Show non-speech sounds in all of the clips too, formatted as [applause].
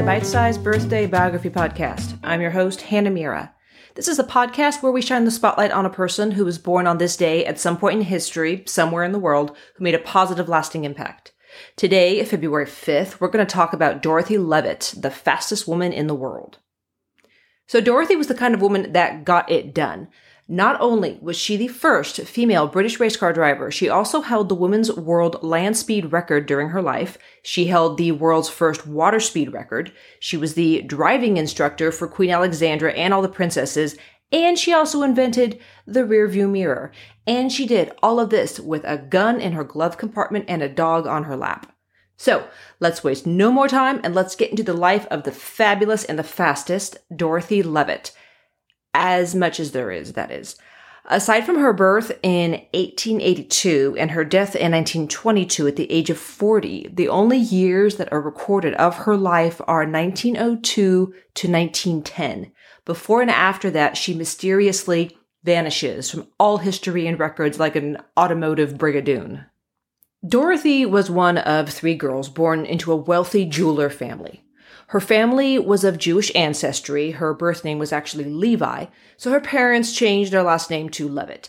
the Bite Sized Birthday Biography Podcast. I'm your host, Hannah Mira. This is a podcast where we shine the spotlight on a person who was born on this day at some point in history, somewhere in the world, who made a positive, lasting impact. Today, February 5th, we're going to talk about Dorothy Levitt, the fastest woman in the world. So, Dorothy was the kind of woman that got it done. Not only was she the first female British race car driver, she also held the women's world land speed record during her life. She held the world's first water speed record. She was the driving instructor for Queen Alexandra and all the princesses. And she also invented the rear view mirror. And she did all of this with a gun in her glove compartment and a dog on her lap. So let's waste no more time and let's get into the life of the fabulous and the fastest Dorothy Levitt as much as there is, that is. Aside from her birth in 1882 and her death in 1922 at the age of 40, the only years that are recorded of her life are 1902 to 1910. Before and after that, she mysteriously vanishes from all history and records like an automotive brigadoon. Dorothy was one of three girls born into a wealthy jeweler family. Her family was of Jewish ancestry. Her birth name was actually Levi, so her parents changed their last name to Levitt.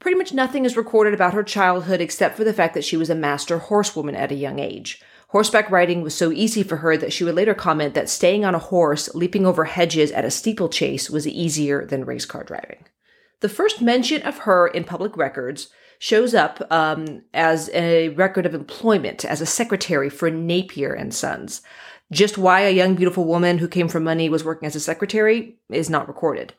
Pretty much nothing is recorded about her childhood except for the fact that she was a master horsewoman at a young age. Horseback riding was so easy for her that she would later comment that staying on a horse, leaping over hedges at a steeplechase was easier than race car driving. The first mention of her in public records shows up um, as a record of employment as a secretary for Napier and Sons. Just why a young, beautiful woman who came from money was working as a secretary is not recorded.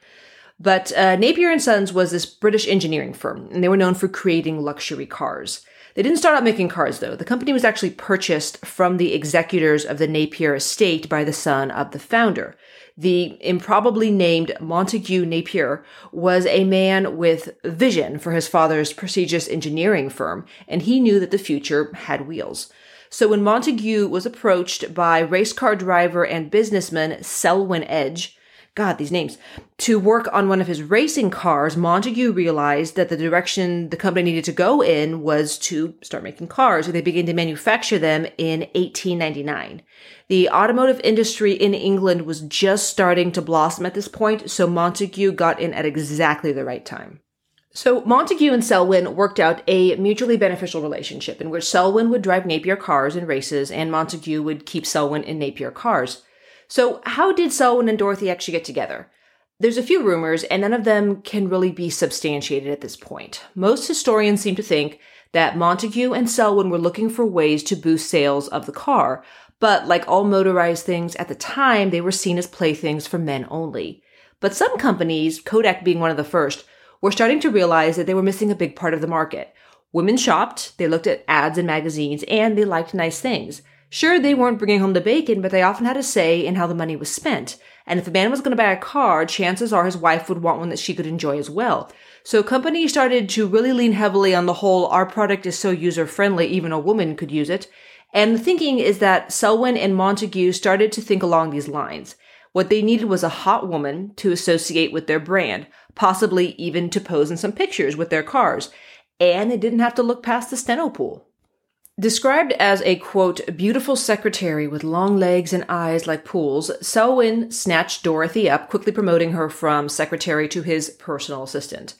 But uh, Napier and Sons was this British engineering firm, and they were known for creating luxury cars. They didn't start out making cars, though. The company was actually purchased from the executors of the Napier estate by the son of the founder. The improbably named Montague Napier was a man with vision for his father's prestigious engineering firm, and he knew that the future had wheels. So when Montague was approached by race car driver and businessman Selwyn Edge, God, these names, to work on one of his racing cars, Montague realized that the direction the company needed to go in was to start making cars. So they began to manufacture them in 1899. The automotive industry in England was just starting to blossom at this point, so Montague got in at exactly the right time. So Montague and Selwyn worked out a mutually beneficial relationship in which Selwyn would drive Napier cars in races and Montague would keep Selwyn in Napier cars. So how did Selwyn and Dorothy actually get together? There's a few rumors and none of them can really be substantiated at this point. Most historians seem to think that Montague and Selwyn were looking for ways to boost sales of the car, but like all motorized things at the time, they were seen as playthings for men only. But some companies, Kodak being one of the first, were starting to realize that they were missing a big part of the market. Women shopped, they looked at ads in magazines, and they liked nice things. Sure, they weren't bringing home the bacon, but they often had a say in how the money was spent. And if a man was going to buy a car, chances are his wife would want one that she could enjoy as well. So companies started to really lean heavily on the whole, our product is so user friendly, even a woman could use it. And the thinking is that Selwyn and Montague started to think along these lines. What they needed was a hot woman to associate with their brand, possibly even to pose in some pictures with their cars. And they didn't have to look past the steno pool. Described as a quote, beautiful secretary with long legs and eyes like pools, Selwyn snatched Dorothy up, quickly promoting her from secretary to his personal assistant.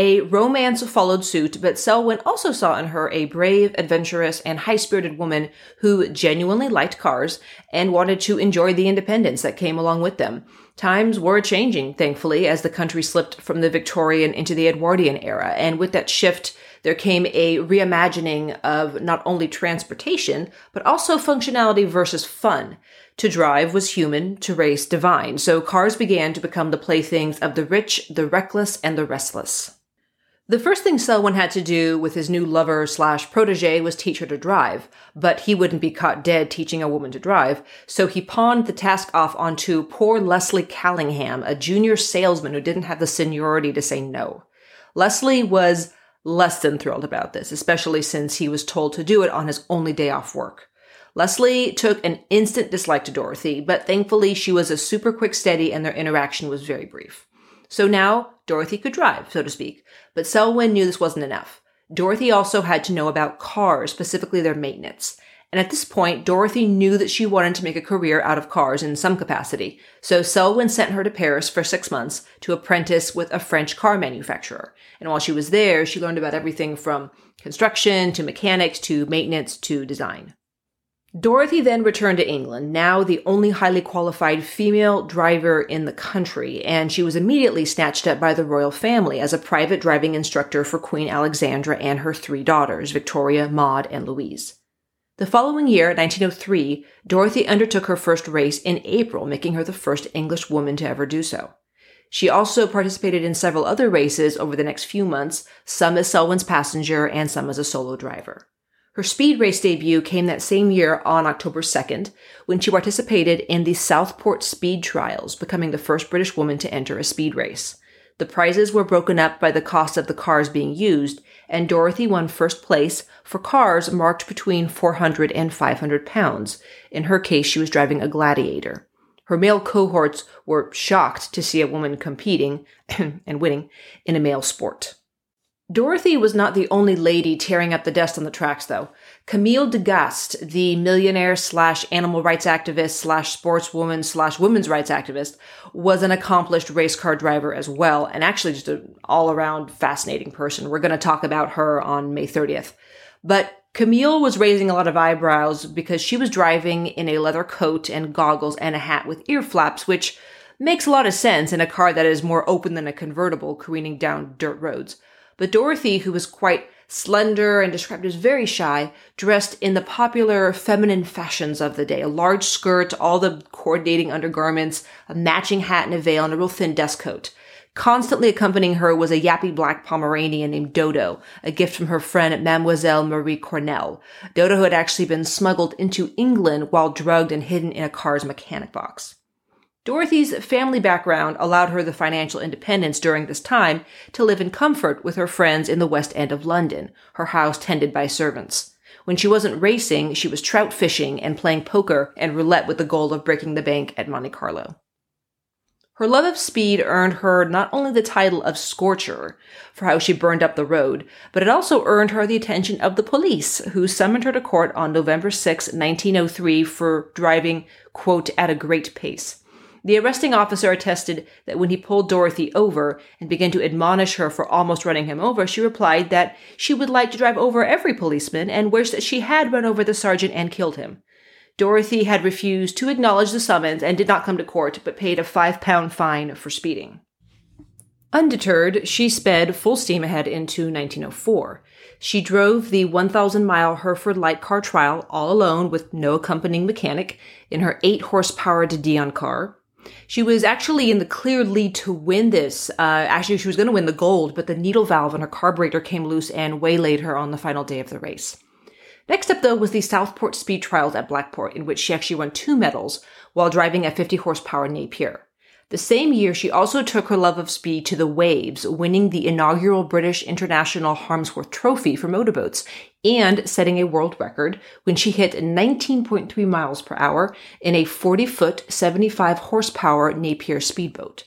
A romance followed suit, but Selwyn also saw in her a brave, adventurous, and high spirited woman who genuinely liked cars and wanted to enjoy the independence that came along with them. Times were changing, thankfully, as the country slipped from the Victorian into the Edwardian era, and with that shift, there came a reimagining of not only transportation, but also functionality versus fun. To drive was human, to race divine, so cars began to become the playthings of the rich, the reckless, and the restless. The first thing Selwyn had to do with his new lover slash protege was teach her to drive, but he wouldn't be caught dead teaching a woman to drive, so he pawned the task off onto poor Leslie Callingham, a junior salesman who didn't have the seniority to say no. Leslie was less than thrilled about this, especially since he was told to do it on his only day off work. Leslie took an instant dislike to Dorothy, but thankfully she was a super quick steady and their interaction was very brief. So now Dorothy could drive, so to speak, but Selwyn knew this wasn't enough. Dorothy also had to know about cars, specifically their maintenance. And at this point, Dorothy knew that she wanted to make a career out of cars in some capacity. So Selwyn sent her to Paris for six months to apprentice with a French car manufacturer. And while she was there, she learned about everything from construction to mechanics to maintenance to design. Dorothy then returned to England, now the only highly qualified female driver in the country, and she was immediately snatched up by the royal family as a private driving instructor for Queen Alexandra and her three daughters, Victoria, Maud, and Louise. The following year, 1903, Dorothy undertook her first race in April, making her the first English woman to ever do so. She also participated in several other races over the next few months, some as Selwyn's passenger and some as a solo driver. Her speed race debut came that same year on October 2nd, when she participated in the Southport Speed Trials, becoming the first British woman to enter a speed race. The prizes were broken up by the cost of the cars being used, and Dorothy won first place for cars marked between 400 and 500 pounds. In her case, she was driving a Gladiator. Her male cohorts were shocked to see a woman competing [clears throat] and winning in a male sport. Dorothy was not the only lady tearing up the dust on the tracks, though. Camille du Gast, the millionaire slash animal rights activist slash sportswoman slash women's rights activist, was an accomplished race car driver as well, and actually just an all around fascinating person. We're going to talk about her on May 30th. But Camille was raising a lot of eyebrows because she was driving in a leather coat and goggles and a hat with ear flaps, which makes a lot of sense in a car that is more open than a convertible careening down dirt roads. But Dorothy, who was quite slender and described as very shy, dressed in the popular feminine fashions of the day. A large skirt, all the coordinating undergarments, a matching hat and a veil, and a real thin desk coat. Constantly accompanying her was a yappy black Pomeranian named Dodo, a gift from her friend Mademoiselle Marie Cornell. Dodo had actually been smuggled into England while drugged and hidden in a car's mechanic box. Dorothy's family background allowed her the financial independence during this time to live in comfort with her friends in the West End of London, her house tended by servants. When she wasn't racing, she was trout fishing and playing poker and roulette with the goal of breaking the bank at Monte Carlo. Her love of speed earned her not only the title of Scorcher for how she burned up the road, but it also earned her the attention of the police, who summoned her to court on November 6, 1903 for driving, quote, at a great pace. The arresting officer attested that when he pulled Dorothy over and began to admonish her for almost running him over, she replied that she would like to drive over every policeman and wished that she had run over the sergeant and killed him. Dorothy had refused to acknowledge the summons and did not come to court, but paid a five pound fine for speeding. Undeterred, she sped full steam ahead into 1904. She drove the 1,000 mile Hereford light car trial all alone with no accompanying mechanic in her 8 horsepower De Dion car. She was actually in the clear lead to win this. Uh, actually, she was going to win the gold, but the needle valve on her carburetor came loose and waylaid her on the final day of the race. Next up, though, was the Southport Speed Trials at Blackpool, in which she actually won two medals while driving a 50 horsepower Napier. The same year, she also took her love of speed to the waves, winning the inaugural British International Harmsworth Trophy for motorboats and setting a world record when she hit 19.3 miles per hour in a 40 foot, 75 horsepower Napier speedboat.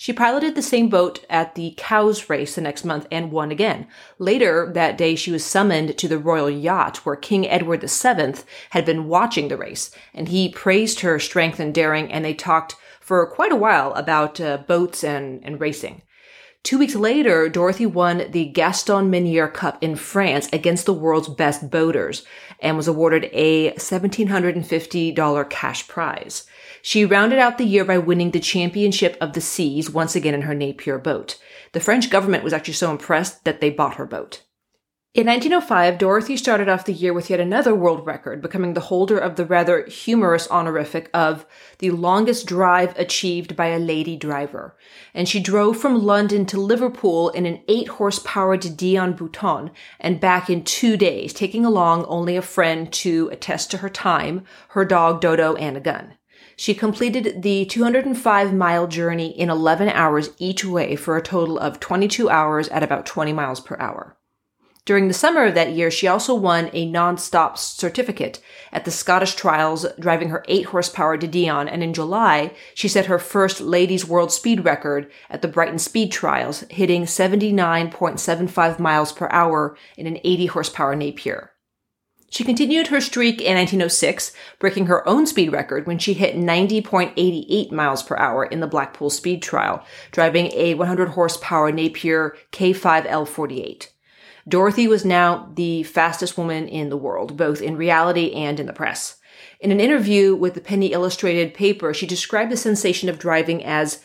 She piloted the same boat at the Cowes race the next month and won again. Later that day, she was summoned to the royal yacht where King Edward VII had been watching the race, and he praised her strength and daring, and they talked for quite a while about uh, boats and, and racing. Two weeks later, Dorothy won the Gaston Menier Cup in France against the world's best boaters and was awarded a $1,750 cash prize. She rounded out the year by winning the Championship of the Seas once again in her Napier boat. The French government was actually so impressed that they bought her boat. In 1905, Dorothy started off the year with yet another world record, becoming the holder of the rather humorous honorific of the longest drive achieved by a lady driver. And she drove from London to Liverpool in an 8 horsepower Dion Bouton and back in two days, taking along only a friend to attest to her time, her dog Dodo, and a gun. She completed the 205 mile journey in 11 hours each way for a total of 22 hours at about 20 miles per hour. During the summer of that year, she also won a non-stop certificate at the Scottish Trials, driving her 8 horsepower De Dion, and in July, she set her first ladies world speed record at the Brighton Speed Trials, hitting 79.75 miles per hour in an 80 horsepower Napier. She continued her streak in 1906, breaking her own speed record when she hit 90.88 miles per hour in the Blackpool Speed Trial, driving a 100 horsepower Napier K5L48. Dorothy was now the fastest woman in the world, both in reality and in the press. In an interview with the Penny Illustrated paper, she described the sensation of driving as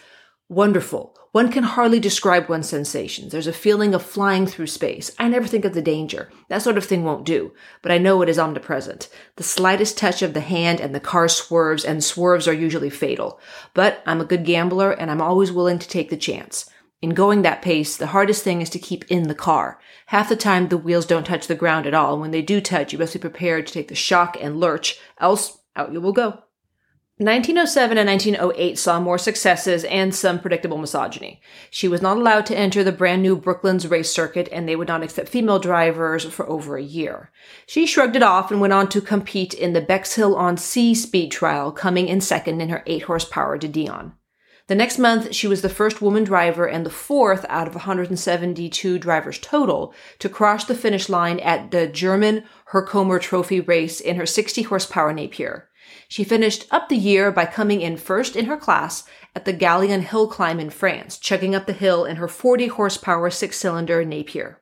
wonderful, one can hardly describe one's sensations. There's a feeling of flying through space. I never think of the danger. That sort of thing won't do, but I know it is omnipresent. The slightest touch of the hand and the car swerves, and swerves are usually fatal. But I'm a good gambler and I'm always willing to take the chance. In going that pace, the hardest thing is to keep in the car. Half the time, the wheels don't touch the ground at all, and when they do touch, you must be prepared to take the shock and lurch, else out you will go. 1907 and 1908 saw more successes and some predictable misogyny. She was not allowed to enter the brand new Brooklands race circuit, and they would not accept female drivers for over a year. She shrugged it off and went on to compete in the Bexhill on Sea speed trial, coming in second in her 8 horsepower De Dion. The next month, she was the first woman driver and the fourth out of 172 drivers total to cross the finish line at the German Herkomer Trophy race in her 60 horsepower Napier. She finished up the year by coming in first in her class at the Gaillon Hill Climb in France, chugging up the hill in her 40 horsepower six cylinder Napier.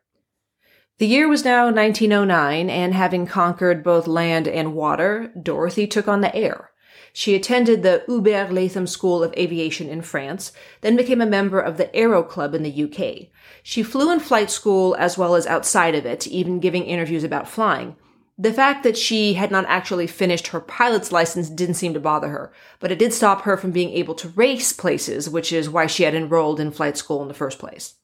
The year was now 1909, and having conquered both land and water, Dorothy took on the air. She attended the Hubert Latham School of Aviation in France, then became a member of the Aero Club in the UK. She flew in flight school as well as outside of it, even giving interviews about flying, the fact that she had not actually finished her pilot's license didn't seem to bother her, but it did stop her from being able to race places, which is why she had enrolled in flight school in the first place.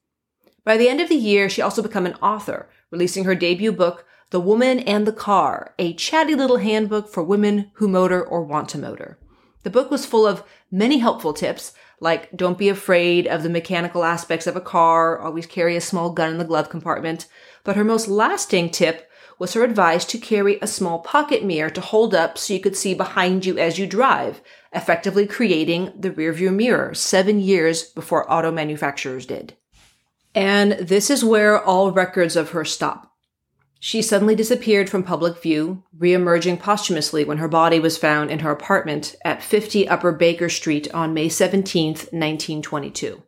By the end of the year, she also became an author, releasing her debut book, The Woman and the Car, a chatty little handbook for women who motor or want to motor. The book was full of many helpful tips, like don't be afraid of the mechanical aspects of a car, always carry a small gun in the glove compartment. But her most lasting tip was her advice to carry a small pocket mirror to hold up so you could see behind you as you drive, effectively creating the rearview mirror seven years before auto manufacturers did. And this is where all records of her stop. She suddenly disappeared from public view, re-emerging posthumously when her body was found in her apartment at 50 Upper Baker Street on May 17, 1922.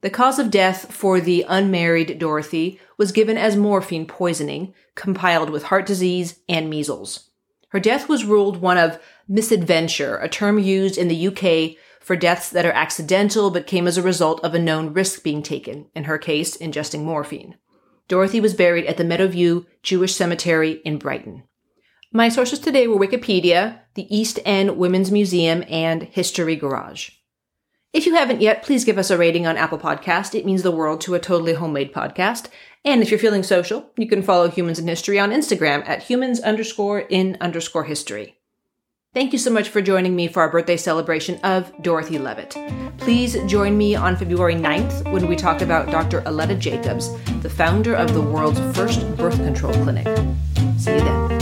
The cause of death for the unmarried Dorothy was given as morphine poisoning, compiled with heart disease and measles. Her death was ruled one of misadventure, a term used in the UK for deaths that are accidental but came as a result of a known risk being taken, in her case, ingesting morphine. Dorothy was buried at the Meadowview Jewish Cemetery in Brighton. My sources today were Wikipedia, the East End Women's Museum, and History Garage. If you haven't yet, please give us a rating on Apple Podcast. It means the world to a totally homemade podcast. And if you're feeling social, you can follow Humans in History on Instagram at humans underscore in underscore history. Thank you so much for joining me for our birthday celebration of Dorothy Levitt. Please join me on February 9th when we talk about Dr. Aletta Jacobs, the founder of the world's first birth control clinic. See you then.